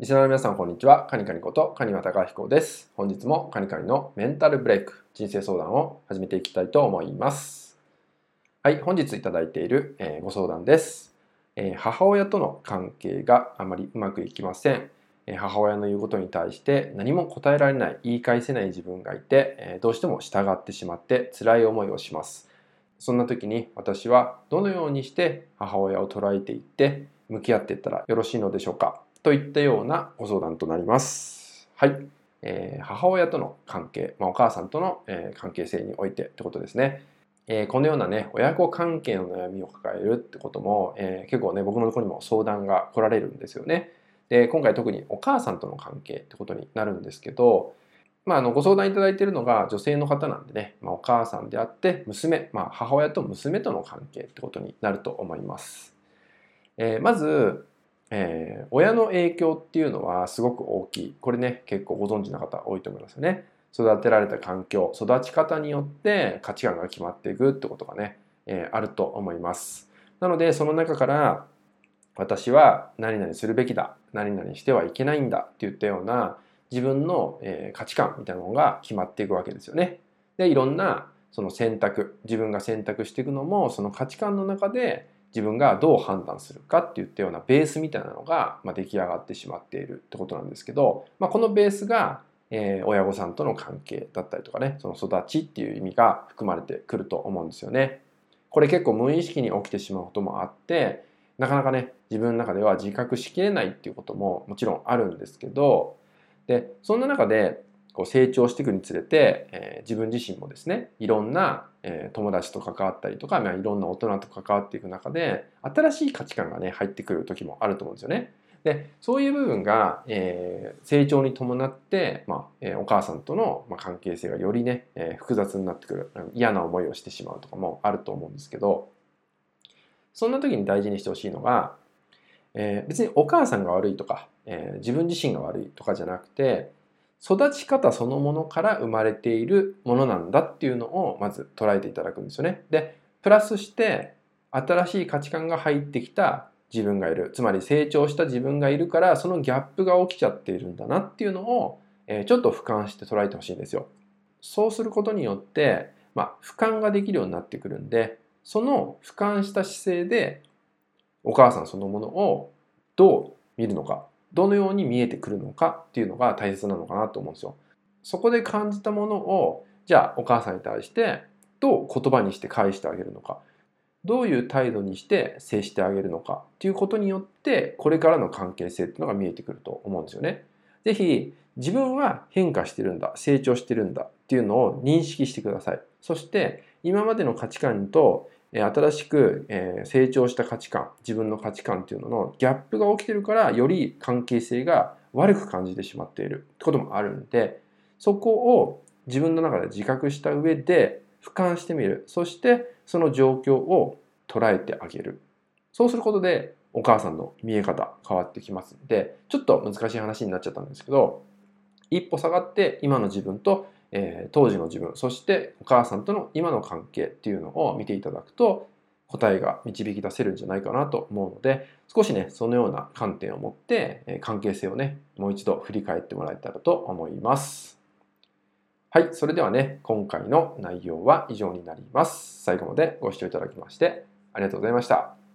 リスナーの皆さん、こんにちは。カニカニこと、カニワタカヒコです。本日もカニカニのメンタルブレイク、人生相談を始めていきたいと思います。はい、本日いただいている、えー、ご相談です、えー、母親との関係があまりうまくいきません。えー、母親の言うことに対して何も答えられない、言い返せない自分がいて、えどうしても従ってしまって辛い思いをします。そんな時に私はどのようにして母親を捉えていって向き合っていったらよろしいのでしょうかといったようなご相談となります。はい。えー、母親との関係、まあ、お母さんとの、えー、関係性においてってことですね。えー、このようなね、親子関係の悩みを抱えるってことも、え結構ね、僕のところにも相談が来られるんですよね。で、今回特にお母さんとの関係ってことになるんですけど、まあ、あのご相談いただいているのが女性の方なんでね、まあ、お母さんであって娘、まあ、母親と娘との関係ってことになると思います。えー、まず、えー、親の影響っていうのはすごく大きい。これね、結構ご存知の方多いと思いますよね。育てられた環境、育ち方によって価値観が決まっていくってことがね、えー、あると思います。なので、その中から私は何々するべきだ、何々してはいけないんだっていったような自分の、え価値観みたいなのが決まっていくわけですよね。で、いろんなその選択、自分が選択していくのもその価値観の中で自分がどう判断するかっていったようなベースみたいなのが、ま、出来上がってしまっているってことなんですけど、まあ、このベースが、え、親御さんとの関係だったりとかねその育ちっていう意味が含まれてくると思うんですよね。これ結構無意識に起きてしまうこともあってなかなかね自分の中では自覚しきれないっていうことももちろんあるんですけどでそんな中でこう成長していくにつれて、えー、自分自身もですねいろんな、えー、友達と関わったりとか、まあ、いろんな大人と関わっていく中で新しい価値観がね入ってくる時もあると思うんですよね。でそういう部分が、えー、成長に伴って、まあえー、お母さんとの、まあ、関係性がよりね、えー、複雑になってくる嫌な思いをしてしまうとかもあると思うんですけどそんな時に大事にしてほしいのが、えー、別にお母さんが悪いとか、えー、自分自身が悪いとかじゃなくて育ち方そのものから生まれているものなんだっていうのをまず捉えていただくんですよね。で、プラスして新しい価値観が入ってきた自分がいる。つまり成長した自分がいるからそのギャップが起きちゃっているんだなっていうのを、えー、ちょっと俯瞰して捉えてほしいんですよ。そうすることによって、まあ、俯瞰ができるようになってくるんで、その俯瞰した姿勢でお母さんそのものをどう見るのかどのように見えてくるのかっていうのが大切なのかなと思うんですよ。そこで感じたものをじゃあお母さんに対してどう言葉にして返してあげるのかどういう態度にして接してあげるのかっていうことによってこれからの関係性っていうのが見えてくると思うんですよね。ぜひ自分は変化してるんだ成長してるんだっていうのを認識してください。そして今までの価値観と新しく成長した価値観自分の価値観っていうののギャップが起きてるからより関係性が悪く感じてしまっているってこともあるんでそこを自分の中で自覚した上で俯瞰してみる。そしてその状況を捉えてあげる。そうすることでお母さんの見え方変わってきますんでちょっと難しい話になっちゃったんですけど一歩下がって今の自分とえー、当時の自分そしてお母さんとの今の関係っていうのを見ていただくと答えが導き出せるんじゃないかなと思うので少しねそのような観点を持って、えー、関係性をねもう一度振り返ってもらえたらと思います。はいそれではね今回の内容は以上になります。最後までご視聴いただきましてありがとうございました。